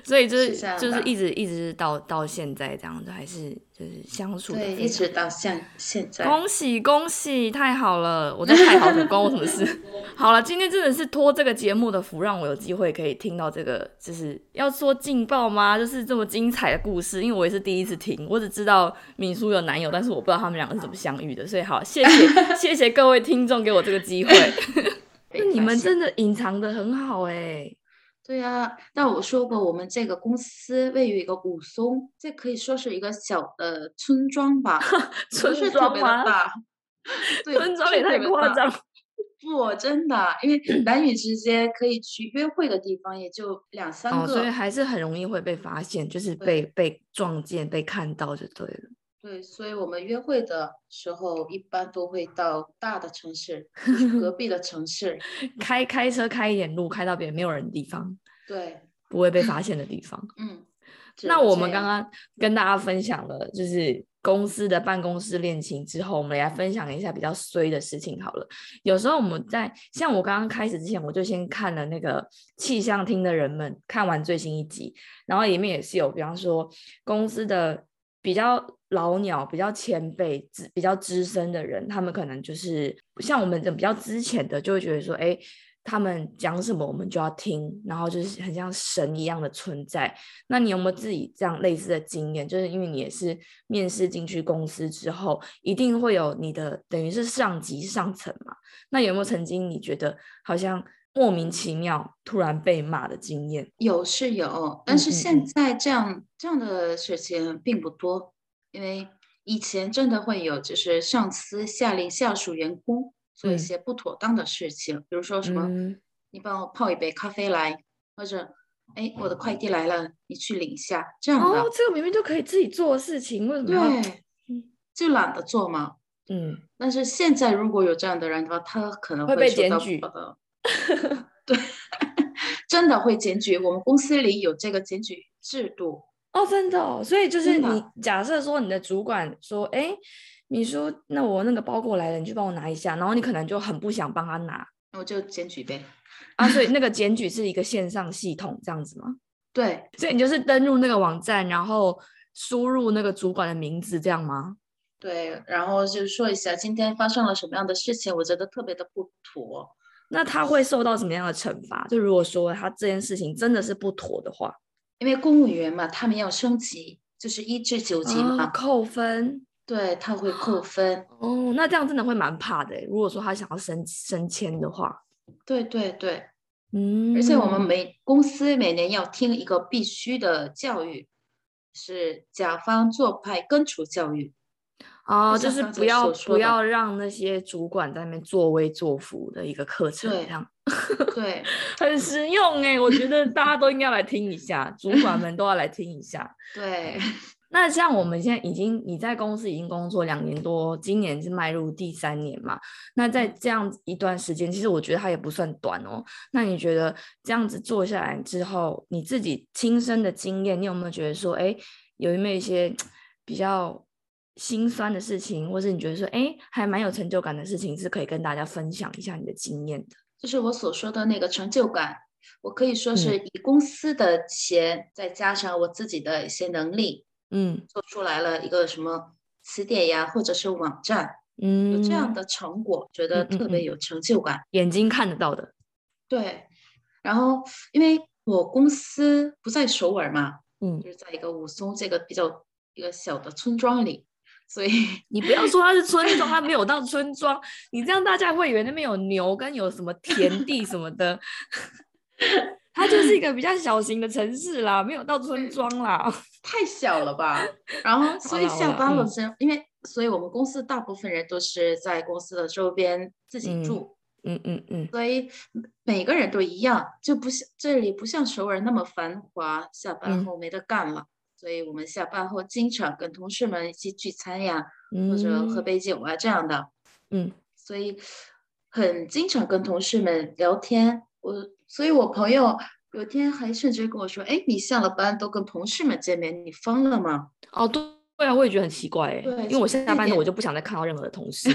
Speaker 1: 所以就是就是一直一直到到现在这样子，还是就是相处的
Speaker 2: 对，一直到现现在。
Speaker 1: 恭喜恭喜，太好了！我在太好了关我什么事？好了，今天真的是托这个节目的福，让我有机会可以听到这个，就是要说劲爆吗？就是这么精彩的故事，因为我也是第一次听，我只知道敏叔有男友，但是我不知道他们两个是怎么相遇的，所以好，谢谢 谢谢各位听众给我这个机会。那你们真的隐藏的很好哎、
Speaker 2: 对呀、但我说过，我们这个公司位于一个武松，这可以说是一个小的村庄吧，不
Speaker 1: 村庄吗？
Speaker 2: 大。对，
Speaker 1: 村庄也太。夸张。
Speaker 2: 不，真的，因为男女之间可以去约会的地方也就两三
Speaker 1: 哦，所以。还是很容易会被发现，就是被被撞见、被看到就对了。
Speaker 2: 对，所以我们约会的时候一般都会到大的城市，隔 壁的城市。
Speaker 1: 开开车开一点路，开到别人没有人的地方，
Speaker 2: 对，
Speaker 1: 不会被发现的地方。
Speaker 2: 嗯。
Speaker 1: 那我们刚刚跟大家分享了，就是公司的办公室恋情之后，我们来分享一下比较衰的事情好了。有时候我们在像我刚刚开始之前，我就先看了那个气象厅的人们看完最新一集，然后里面也是有，比方说公司的比较老鸟、比较前辈、资比较资深的人，他们可能就是像我们这比较之前的，就会觉得说，哎。他们讲什么我们就要听，然后就是很像神一样的存在。那你有没有自己这样类似的经验？就是因为你也是面试进去公司之后，一定会有你的等于是上级上层嘛？那有没有曾经你觉得好像莫名其妙突然被骂的经验？
Speaker 2: 有是有，但是现
Speaker 1: 嗯
Speaker 2: 在这样这样的事情并不多，因为以前真的会有，就是上司下令下属员工做一
Speaker 1: 嗯
Speaker 2: 些不妥当的事情，比如说什么，
Speaker 1: 嗯
Speaker 2: 你帮我泡一杯咖啡来，或者，哎，我的快递来了，你去领一下，这样的，
Speaker 1: 哦，这个明明就可以自己做的事情，为什么？
Speaker 2: 对，就懒得做嘛。
Speaker 1: 嗯，
Speaker 2: 但是现在如果有这样的人的话，他可能
Speaker 1: 会被检举
Speaker 2: 报道 对，真的会检举。我们公司里有这个检举制度。
Speaker 1: 哦，真的哦，所以就是你假设说你的主管说，哎，米叔，那我那个包裹来了，你去帮我拿一下，然后你可能就很不想帮他拿那
Speaker 2: 我就检举呗。
Speaker 1: 啊，所以那个检举是一个线上系统这样子吗？
Speaker 2: 对
Speaker 1: 所以你就是登录那个网站，然后输入那个主管的名字，这样吗？
Speaker 2: 对，然后就说一下今天发生了什么样的事情，我觉得特别的不妥。
Speaker 1: 那他会受到什么样的惩罚？就如果说他这件事情真的是不妥的话，
Speaker 2: 因为公务员嘛，他们要升级，就是一至九级嘛，
Speaker 1: 哦、扣分
Speaker 2: 对，他会扣分。
Speaker 1: 哦，那这样真的会蛮怕的。如果说他想要升升迁的话，
Speaker 2: 对对对，
Speaker 1: 嗯，
Speaker 2: 而且我们每公司每年要听一个必须的教育，是甲方做派根除教育。
Speaker 1: 哦，
Speaker 2: 就
Speaker 1: 是不要不要让那些主管在那边作威作福的一个课程，
Speaker 2: 对
Speaker 1: 这样
Speaker 2: 对，
Speaker 1: 很实用哎，我觉得大家都应该来听一下，主管们都要来听一下。
Speaker 2: 对，
Speaker 1: 那像我们现在已经你在公司已经工作两年多，今年是迈入第三年嘛？那在这样一段时间，其实我觉得它也不算短哦。那你觉得这样子做下来之后，你自己亲身的经验，你有没有觉得说，哎，有没有一些比较心酸的事情，或是你觉得说，哎，还蛮有成就感的事情，是可以跟大家分享一下你的经验的？
Speaker 2: 就是我所说的那个成就感，我可以说
Speaker 1: 嗯
Speaker 2: 是以公司的钱，再加上我自己的一些能力，
Speaker 1: 嗯。
Speaker 2: 做出来了一个什么词典呀，或者是网站，
Speaker 1: 嗯，
Speaker 2: 有这样的成果，觉得特别有成就感。
Speaker 1: 眼睛看得到的，
Speaker 2: 对，然后因为我公司不在首尔嘛，
Speaker 1: 嗯。
Speaker 2: 就，是在一个武松这个比较一个小的村庄里，所以
Speaker 1: 你不要说它是村庄，它 没有到村庄，你这样大家会以为那边有牛跟有什么田地什么的，它就是一个比较小型的城市啦，没有到村庄啦。
Speaker 2: 太小了吧。然后所以下班了
Speaker 1: 嗯
Speaker 2: 之后，因为所以我们公司大部分人都是在公司的周边自己住。
Speaker 1: 嗯嗯嗯，
Speaker 2: 所以每个人都一样，就不像这里不像首尔那么繁华，下班后没得干了。所以我们下班后经常跟同事们一起聚餐呀，或者喝杯酒啊这样的。
Speaker 1: 嗯，
Speaker 2: 所以很经常跟同事们聊天。我，所以我朋友有天还甚至跟我说：“哎，你下了班都跟同事们见面，你疯了吗？”
Speaker 1: 哦，对对啊，我也觉得很奇怪哎，因为我下班了，我就不想再看到任何的同事。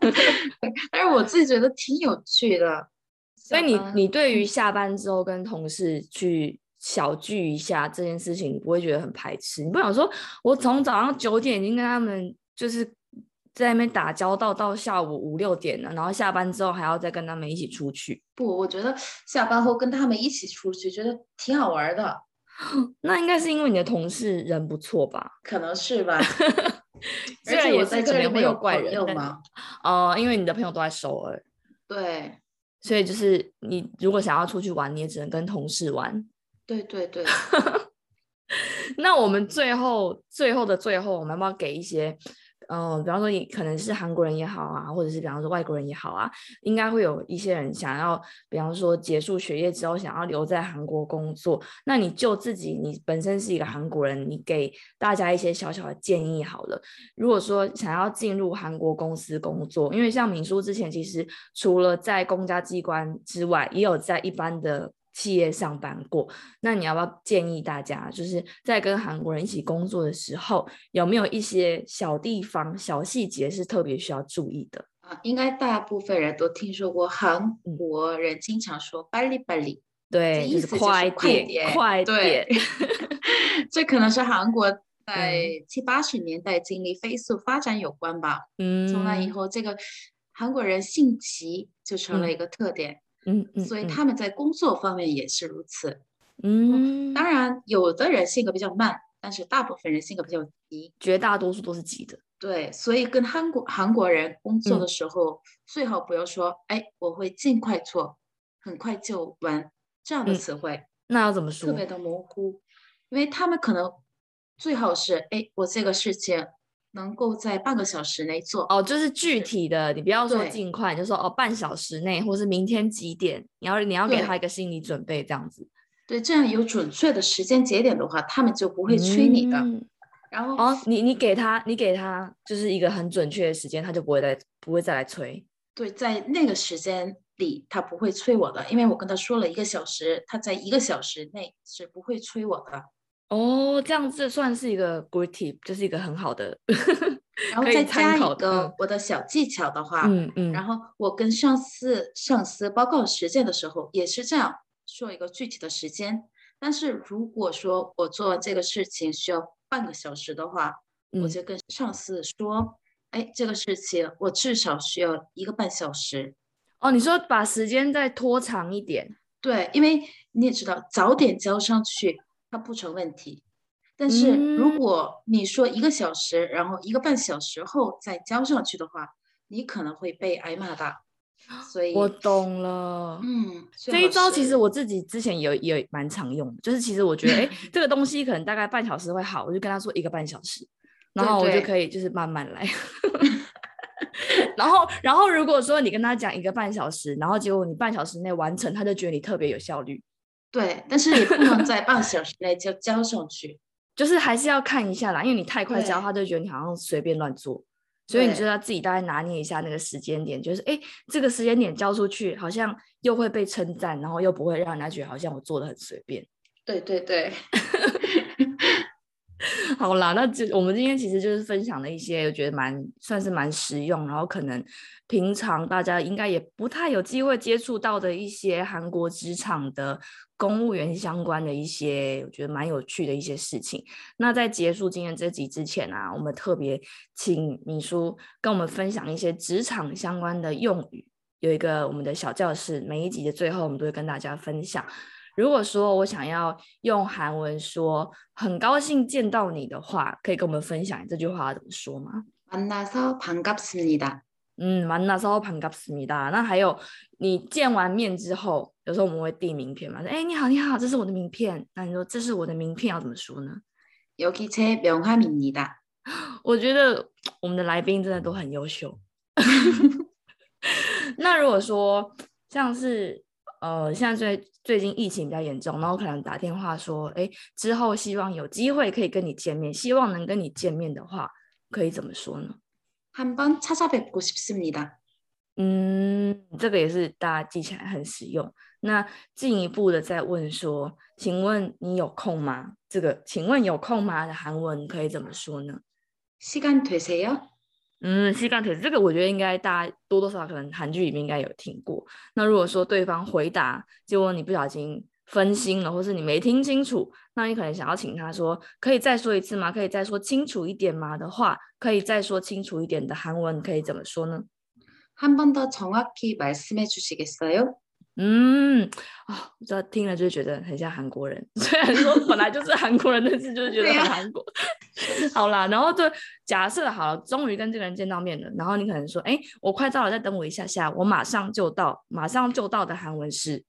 Speaker 2: 但是我自己觉得挺有趣的。
Speaker 1: 所以你你对于下班之后跟同事去小聚一下这件事情，你不会觉得很排斥？你不想说，我从早上九点已经跟他们就是在那边打交道到下午五六点了，然后下班之后还要再跟他们一起出去？
Speaker 2: 不，我觉得下班后跟他们一起出去，觉得挺好玩的。
Speaker 1: 那应该是因为你的同事人不错吧？
Speaker 2: 可能是吧。
Speaker 1: 而且我
Speaker 2: 在
Speaker 1: 这里会有
Speaker 2: 怪
Speaker 1: 人吗？哦，因为你的朋友都在首尔。
Speaker 2: 对。
Speaker 1: 所以就是你如果想要出去玩，你也只能跟同事玩。
Speaker 2: 对对对。
Speaker 1: 那我们最后最后的最后，我们要不要给一些？嗯，比方说你可能是韩国人也好啊，或者是比方说外国人也好啊，应该会有一些人想要，比方说结束学业之后想要留在韩国工作。那你就自己，你本身是一个韩国人，你给大家一些小小的建议好了。如果说想要进入韩国公司工作，因为像敏书之前其实除了在公家机关之外，也有在一般的。企业上班过，那你要不要建议大家，就是在跟韩国人一起工作的时候，有没有一些小地方、小细节是特别需要注意的
Speaker 2: 啊？应该大部分人都听说过，韩国人经常说“巴里巴里”，
Speaker 1: 对，
Speaker 2: 意思就是
Speaker 1: 快
Speaker 2: 点，
Speaker 1: 快点。
Speaker 2: 这可能是韩国 在七八十年代经历飞速发展有关吧。
Speaker 1: 嗯，
Speaker 2: 从那以后，这个韩国人性急就成了一个特点。
Speaker 1: 嗯嗯，
Speaker 2: 所以他们在工作方面也是如此。
Speaker 1: 嗯，
Speaker 2: 当然，有的人性格比较慢，但是大部分人性格比较急，
Speaker 1: 绝大多数都是急的。
Speaker 2: 对，所以跟韩国韩国人工作的时候，最好不要说“哎，我会尽快做，很快就完”这样的词汇。
Speaker 1: 那要怎么说？
Speaker 2: 特别的模糊，因为他们可能最好是“哎，我这个事情”。能够在半个小时内做
Speaker 1: 哦，就是具体的，你不要说尽快，就说哦半小时内，或是明天几点，你要你要给他一个心理准备，这样子。
Speaker 2: 对，这样有准确的时间节点的话，他们就不会催你的。然后
Speaker 1: 哦，你你给他，你给他就是一个很准确的时间，他就不会再不会再来催。
Speaker 2: 对，在那个时间里，他不会催我的，因为我跟他说了一个小时，他在一个小时内是不会催我的。
Speaker 1: 哦，这样子算是一个 good tip，就是一个很好的，
Speaker 2: 然后再加一个我的小技巧的话，
Speaker 1: 嗯嗯，
Speaker 2: 然后我跟上司上司报告时间的时候也是这样说一个具体的时间。但是如果说我做这个事情需要半个小时的话，我就跟上司说，哎，这个事情我至少需要一个半小时。
Speaker 1: 哦，你说把时间再拖长一点？
Speaker 2: 对，因为你也知道，早点交上去。它不成问题，但是如果你说一个小时，然后一个半小时后再交上去的话，你可能会被挨骂的。所以
Speaker 1: 我懂了，
Speaker 2: 嗯，
Speaker 1: 这一招其实我自己之前也也蛮常用的，就是其实我觉得，哎，这个东西可能大概半小时会好，我就跟他说一个半小时，然后我就可以就是慢慢来。然后，然后如果说你跟他讲一个半小时，然后结果你半小时内完成，他就觉得你特别有效率。
Speaker 2: 对，但是也不能在半小时内就交上去，
Speaker 1: 就是还是要看一下啦，因为你太快交，他就觉得你好像随便乱做，所以你就要自己大概拿捏一下那个时间点，就是哎，这个时间点交出去，好像又会被称赞，然后又不会让人家觉得好像我做的很随便。
Speaker 2: 对对对。
Speaker 1: 好啦，那这我们今天其实就是分享了一些，我觉得蛮算是蛮实用，然后可能平常大家应该也不太有机会接触到的一些韩国职场的公务员相关的一些，我觉得蛮有趣的一些事情。那在结束今天这集之前啊，我们特别请米叔跟我们分享一些职场相关的用语，有一个我们的小教室，每一集的最后我们都会跟大家分享。如果说我想要用韩文说很高兴见到你的话，可以跟我们分享这句话怎么说吗？
Speaker 2: 만나서반갑습니 다。
Speaker 1: 嗯，만나서반갑습니 다。 那还有你见完面之后，有时候我们会递名片嘛？哎，你好，你好，这是我的名片。那你说这是我的名片要怎么说呢？
Speaker 2: 여기제명함입니 다。
Speaker 1: 我觉得我们的来宾真的都很优秀。那如果说像是呃，现在最最近疫情比较严重，然后可能打电话说，哎，之后希望有机会可以跟你见面，希望能跟你见面的话，可以怎么说呢？
Speaker 2: 한번찾아뵙고싶습니 다。
Speaker 1: 嗯，这个也是大家记起来很实用。那进一步的再问说，请问你有空吗？这个请问有空吗的韩文可以怎么说呢？
Speaker 2: 시간되세 요？
Speaker 1: 嗯，시간되这个我觉得应该大家多多少少可能韩剧里面应该有听过。那如果说对方回答，结果你不小心分心了，或是你没听清楚， 那你可能想要请他说，可以再说一次吗？可以再说清楚一点吗？的话，可以再说清楚一点的韩文可以怎么说呢？
Speaker 2: 한번더정확히말씀해주시겠어요?
Speaker 1: 嗯啊，我知道听了就觉得很像韩国人，虽然说本来就是韩国人，但是就是觉得很韩国。好啦，然后就假设好了，终于跟这个人见到面了，然后你可能说，哎，我快到了，再等我一下下，我马上就到，马上就到的韩文是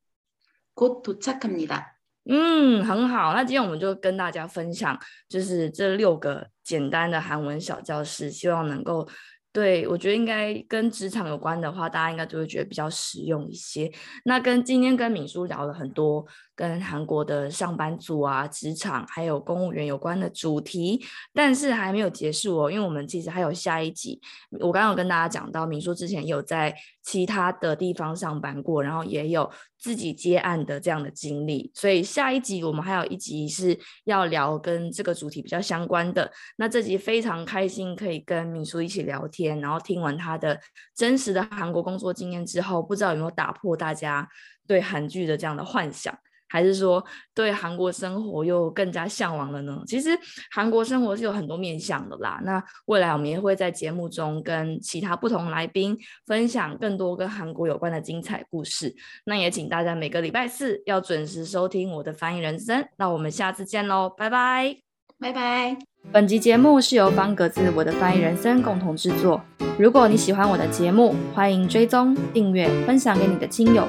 Speaker 2: 곧도착합니 다。
Speaker 1: 嗯，很好，那今天我们就跟大家分享，就是这六个简单的韩文小教室，希望能够。对，我觉得应该跟职场有关的话，大家应该都会觉得比较实用一些。那跟今天跟敏叔聊了很多。跟韩国的上班族啊、职场还有公务员有关的主题，但是还没有结束哦，因为我们其实还有下一集。我刚刚有跟大家讲到，敏叔之前有在其他的地方上班过，然后也有自己接案的这样的经历，所以下一集我们还有一集是要聊跟这个主题比较相关的。那这集非常开心可以跟米叔一起聊天，然后听完他的真实的韩国工作经验之后，不知道有没有打破大家对韩剧的这样的幻想。还是说对韩国生活又更加向往了呢？其实韩国生活是有很多面向的啦。那未来我们也会在节目中跟其他不同来宾分享更多跟韩国有关的精彩故事。那也请大家每个礼拜四要准时收听我的翻译人生。那我们下次见喽，拜拜，
Speaker 2: 拜拜。
Speaker 1: 本集节目是由方格子我的翻译人生共同制作。如果你喜欢我的节目，欢迎追踪、订阅、分享给你的亲友。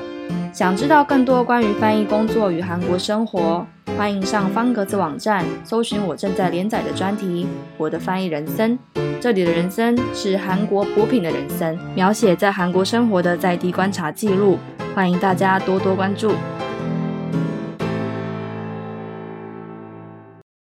Speaker 1: 想知道更多关于翻译工作与韩国生活，欢迎上方格子网站搜寻我正在连载的专题《我的翻译人生》。这里的人生是韩国补品的人生，描写在韩国生活的在地观察记录。欢迎大家多多关注。